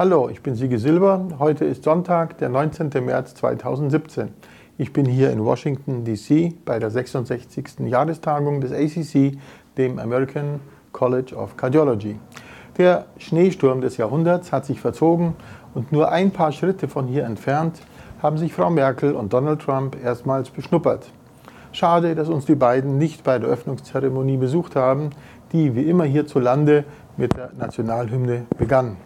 Hallo, ich bin Sigi Silber. Heute ist Sonntag, der 19. März 2017. Ich bin hier in Washington, D.C. bei der 66. Jahrestagung des ACC, dem American College of Cardiology. Der Schneesturm des Jahrhunderts hat sich verzogen und nur ein paar Schritte von hier entfernt haben sich Frau Merkel und Donald Trump erstmals beschnuppert. Schade, dass uns die beiden nicht bei der Öffnungszeremonie besucht haben, die wie immer hierzulande mit der Nationalhymne begann.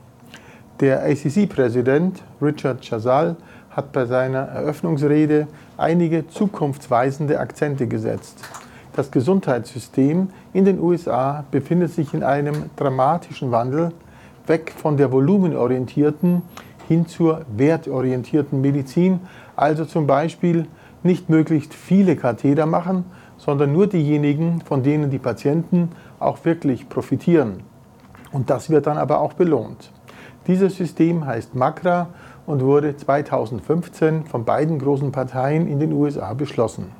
Der ACC-Präsident Richard Chazal hat bei seiner Eröffnungsrede einige zukunftsweisende Akzente gesetzt. Das Gesundheitssystem in den USA befindet sich in einem dramatischen Wandel, weg von der volumenorientierten hin zur wertorientierten Medizin, also zum Beispiel nicht möglichst viele Katheter machen, sondern nur diejenigen, von denen die Patienten auch wirklich profitieren. Und das wird dann aber auch belohnt. Dieses System heißt MACRA und wurde 2015 von beiden großen Parteien in den USA beschlossen.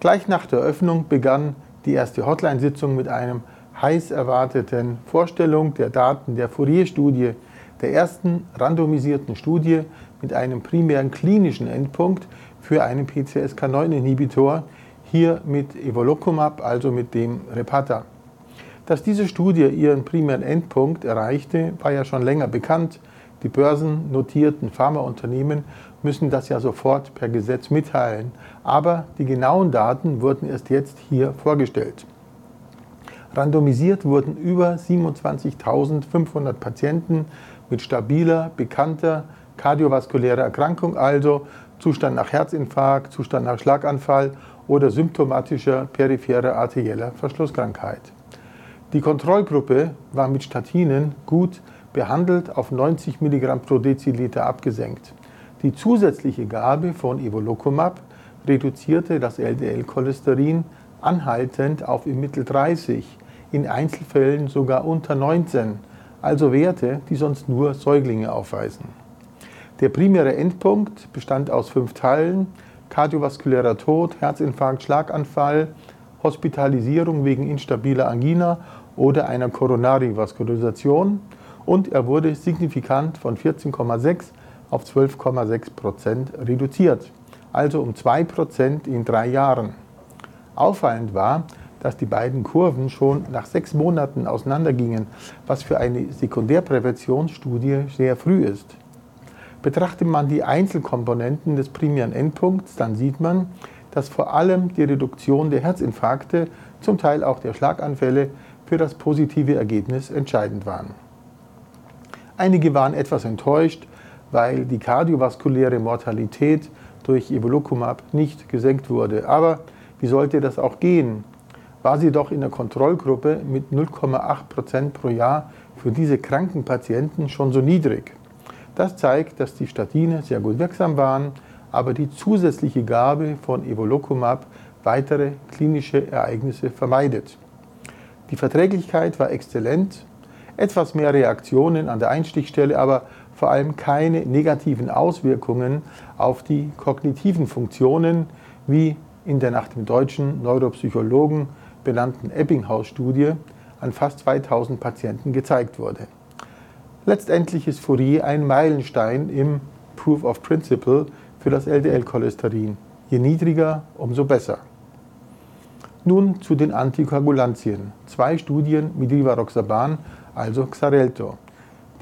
Gleich nach der Öffnung begann die erste Hotline-Sitzung mit einem heiß erwarteten Vorstellung der Daten der Fourier-Studie, der ersten randomisierten Studie mit einem primären klinischen Endpunkt für einen PCSK9-Inhibitor, hier mit Evolocumab, also mit dem Repata. Dass diese Studie ihren primären Endpunkt erreichte, war ja schon länger bekannt. Die börsennotierten Pharmaunternehmen müssen das ja sofort per Gesetz mitteilen. Aber die genauen Daten wurden erst jetzt hier vorgestellt. Randomisiert wurden über 27.500 Patienten mit stabiler, bekannter kardiovaskulärer Erkrankung, also Zustand nach Herzinfarkt, Zustand nach Schlaganfall oder symptomatischer peripherer arterieller Verschlusskrankheit. Die Kontrollgruppe war mit Statinen gut behandelt auf 90 Milligramm pro Deziliter abgesenkt. Die zusätzliche Gabe von Evolocumab reduzierte das LDL-Cholesterin anhaltend auf im Mittel 30, in Einzelfällen sogar unter 19, also Werte, die sonst nur Säuglinge aufweisen. Der primäre Endpunkt bestand aus fünf Teilen: kardiovaskulärer Tod, Herzinfarkt, Schlaganfall, Hospitalisierung wegen instabiler Angina oder einer Koronarivaskulisation und er wurde signifikant von 14,6 auf 12,6 Prozent reduziert, also um 2 Prozent in drei Jahren. Auffallend war, dass die beiden Kurven schon nach sechs Monaten auseinandergingen, was für eine Sekundärpräventionsstudie sehr früh ist. Betrachtet man die Einzelkomponenten des primären Endpunkts, dann sieht man, dass vor allem die Reduktion der Herzinfarkte, zum Teil auch der Schlaganfälle, für das positive Ergebnis entscheidend waren. Einige waren etwas enttäuscht, weil die kardiovaskuläre Mortalität durch Evolocumab nicht gesenkt wurde. Aber wie sollte das auch gehen? War sie doch in der Kontrollgruppe mit 0,8 Prozent pro Jahr für diese kranken Patienten schon so niedrig. Das zeigt, dass die Statine sehr gut wirksam waren, aber die zusätzliche Gabe von Evolocumab weitere klinische Ereignisse vermeidet. Die Verträglichkeit war exzellent, etwas mehr Reaktionen an der Einstichstelle, aber vor allem keine negativen Auswirkungen auf die kognitiven Funktionen, wie in der nach dem deutschen Neuropsychologen benannten Ebbinghaus-Studie an fast 2000 Patienten gezeigt wurde. Letztendlich ist Fourier ein Meilenstein im Proof of Principle für das LDL-Cholesterin. Je niedriger, umso besser. Nun zu den Antikoagulantien. Zwei Studien mit Rivaroxaban, also Xarelto.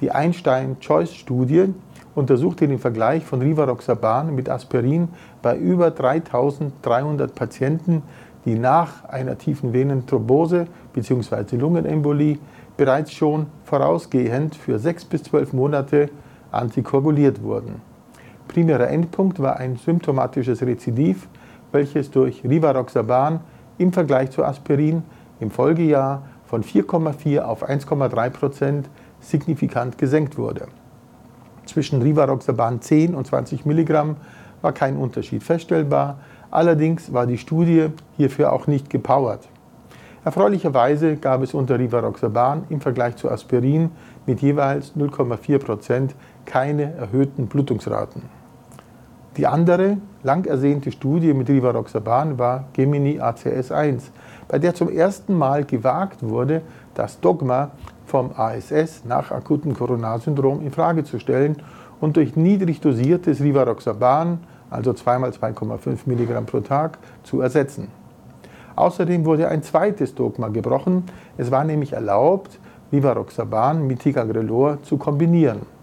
Die Einstein-Choice-Studie untersuchte den Vergleich von Rivaroxaban mit Aspirin bei über 3300 Patienten, die nach einer tiefen Venenthrombose bzw. Lungenembolie bereits schon vorausgehend für sechs bis zwölf Monate antikoaguliert wurden. Primärer Endpunkt war ein symptomatisches Rezidiv, welches durch Rivaroxaban im Vergleich zu Aspirin im Folgejahr von 4,4 auf 1,3 Prozent signifikant gesenkt wurde. Zwischen Rivaroxaban 10 und 20 Milligramm war kein Unterschied feststellbar, allerdings war die Studie hierfür auch nicht gepowert. Erfreulicherweise gab es unter Rivaroxaban im Vergleich zu Aspirin mit jeweils 0,4 Prozent keine erhöhten Blutungsraten. Die andere, lang ersehnte Studie mit Rivaroxaban war Gemini ACS1, bei der zum ersten Mal gewagt wurde, das Dogma vom ASS nach akutem Coronarsyndrom in Frage zu stellen und durch niedrig dosiertes Rivaroxaban, also 2x2,5 Milligramm pro Tag, zu ersetzen. Außerdem wurde ein zweites Dogma gebrochen. Es war nämlich erlaubt, Rivaroxaban mit Ticagrelor zu kombinieren.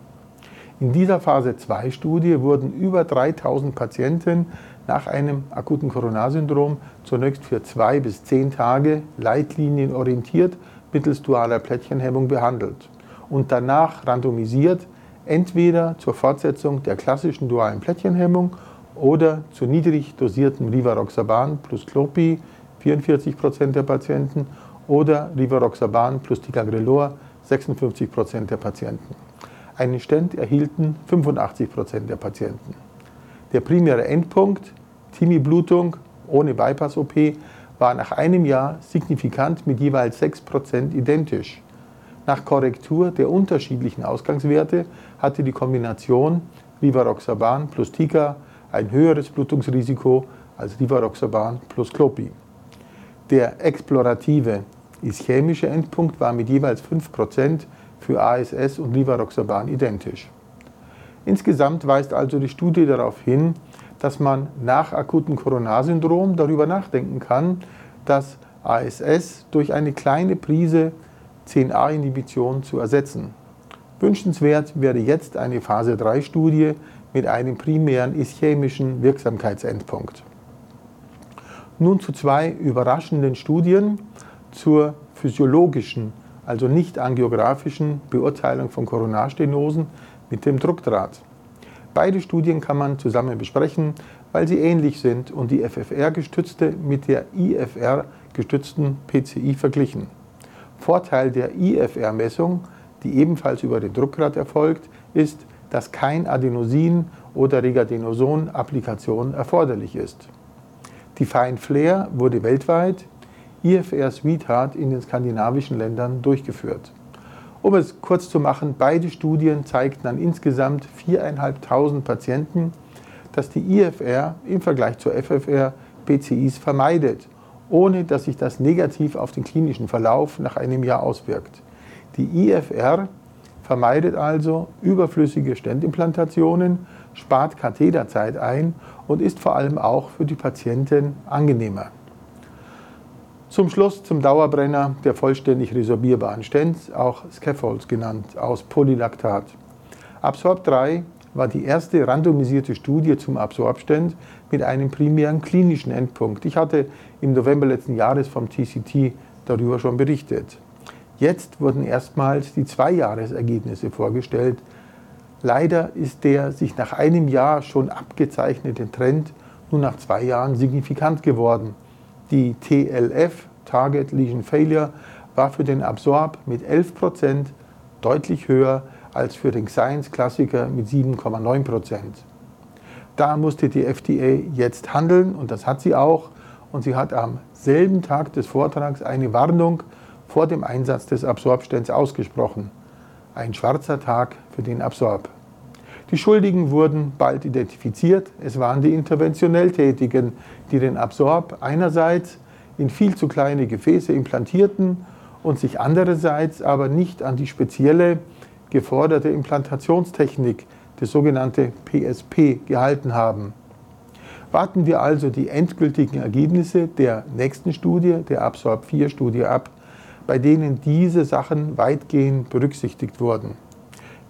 In dieser Phase 2 Studie wurden über 3000 Patienten nach einem akuten Coronarsyndrom zunächst für zwei bis zehn Tage leitlinienorientiert mittels dualer Plättchenhemmung behandelt und danach randomisiert entweder zur Fortsetzung der klassischen dualen Plättchenhemmung oder zu niedrig dosiertem Rivaroxaban plus Clopi 44% der Patienten oder Rivaroxaban plus Ticagrelor 56% der Patienten. Einen Stent erhielten 85 Prozent der Patienten. Der primäre Endpunkt, Timi-Blutung ohne Bypass-OP, war nach einem Jahr signifikant mit jeweils 6 Prozent identisch. Nach Korrektur der unterschiedlichen Ausgangswerte hatte die Kombination Rivaroxaban plus Tika ein höheres Blutungsrisiko als Rivaroxaban plus Clopi. Der explorative ischämische Endpunkt war mit jeweils 5 Prozent für ASS und Rivaroxaban identisch. Insgesamt weist also die Studie darauf hin, dass man nach akutem Coronarsyndrom darüber nachdenken kann, das ASS durch eine kleine Prise 10a-Inhibition zu ersetzen. Wünschenswert wäre jetzt eine Phase 3-Studie mit einem primären ischämischen Wirksamkeitsendpunkt. Nun zu zwei überraschenden Studien zur physiologischen also nicht angiografischen Beurteilung von Koronarstenosen mit dem Druckdraht. Beide Studien kann man zusammen besprechen, weil sie ähnlich sind und die FFR-gestützte mit der IFR-gestützten PCI verglichen. Vorteil der IFR-Messung, die ebenfalls über den Druckgrad erfolgt, ist, dass kein Adenosin oder Regadenoson-Applikation erforderlich ist. Die Fine Flare wurde weltweit IFR Sweetheart in den skandinavischen Ländern durchgeführt. Um es kurz zu machen, beide Studien zeigten an insgesamt 4.500 Patienten, dass die IFR im Vergleich zur FFR PCIs vermeidet, ohne dass sich das negativ auf den klinischen Verlauf nach einem Jahr auswirkt. Die IFR vermeidet also überflüssige Stentimplantationen, spart Katheterzeit ein und ist vor allem auch für die Patienten angenehmer. Zum Schluss zum Dauerbrenner der vollständig resorbierbaren Stents, auch Scaffolds genannt, aus Polylactat. Absorb 3 war die erste randomisierte Studie zum Absorb-Stent mit einem primären klinischen Endpunkt. Ich hatte im November letzten Jahres vom TCT darüber schon berichtet. Jetzt wurden erstmals die Zweijahresergebnisse vorgestellt. Leider ist der sich nach einem Jahr schon abgezeichnete Trend nun nach zwei Jahren signifikant geworden. Die TLF, Target Lesion Failure, war für den Absorb mit 11% deutlich höher als für den Science-Klassiker mit 7,9%. Da musste die FDA jetzt handeln und das hat sie auch. Und sie hat am selben Tag des Vortrags eine Warnung vor dem Einsatz des Absorbstents ausgesprochen. Ein schwarzer Tag für den Absorb. Die Schuldigen wurden bald identifiziert. Es waren die interventionell Tätigen, die den Absorb einerseits in viel zu kleine Gefäße implantierten und sich andererseits aber nicht an die spezielle geforderte Implantationstechnik, die sogenannte PSP, gehalten haben. Warten wir also die endgültigen Ergebnisse der nächsten Studie, der Absorb 4 Studie ab, bei denen diese Sachen weitgehend berücksichtigt wurden.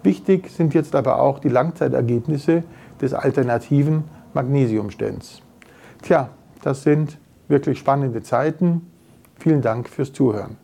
Wichtig sind jetzt aber auch die Langzeitergebnisse des alternativen Magnesiumstents. Tja, das sind wirklich spannende Zeiten. Vielen Dank fürs Zuhören.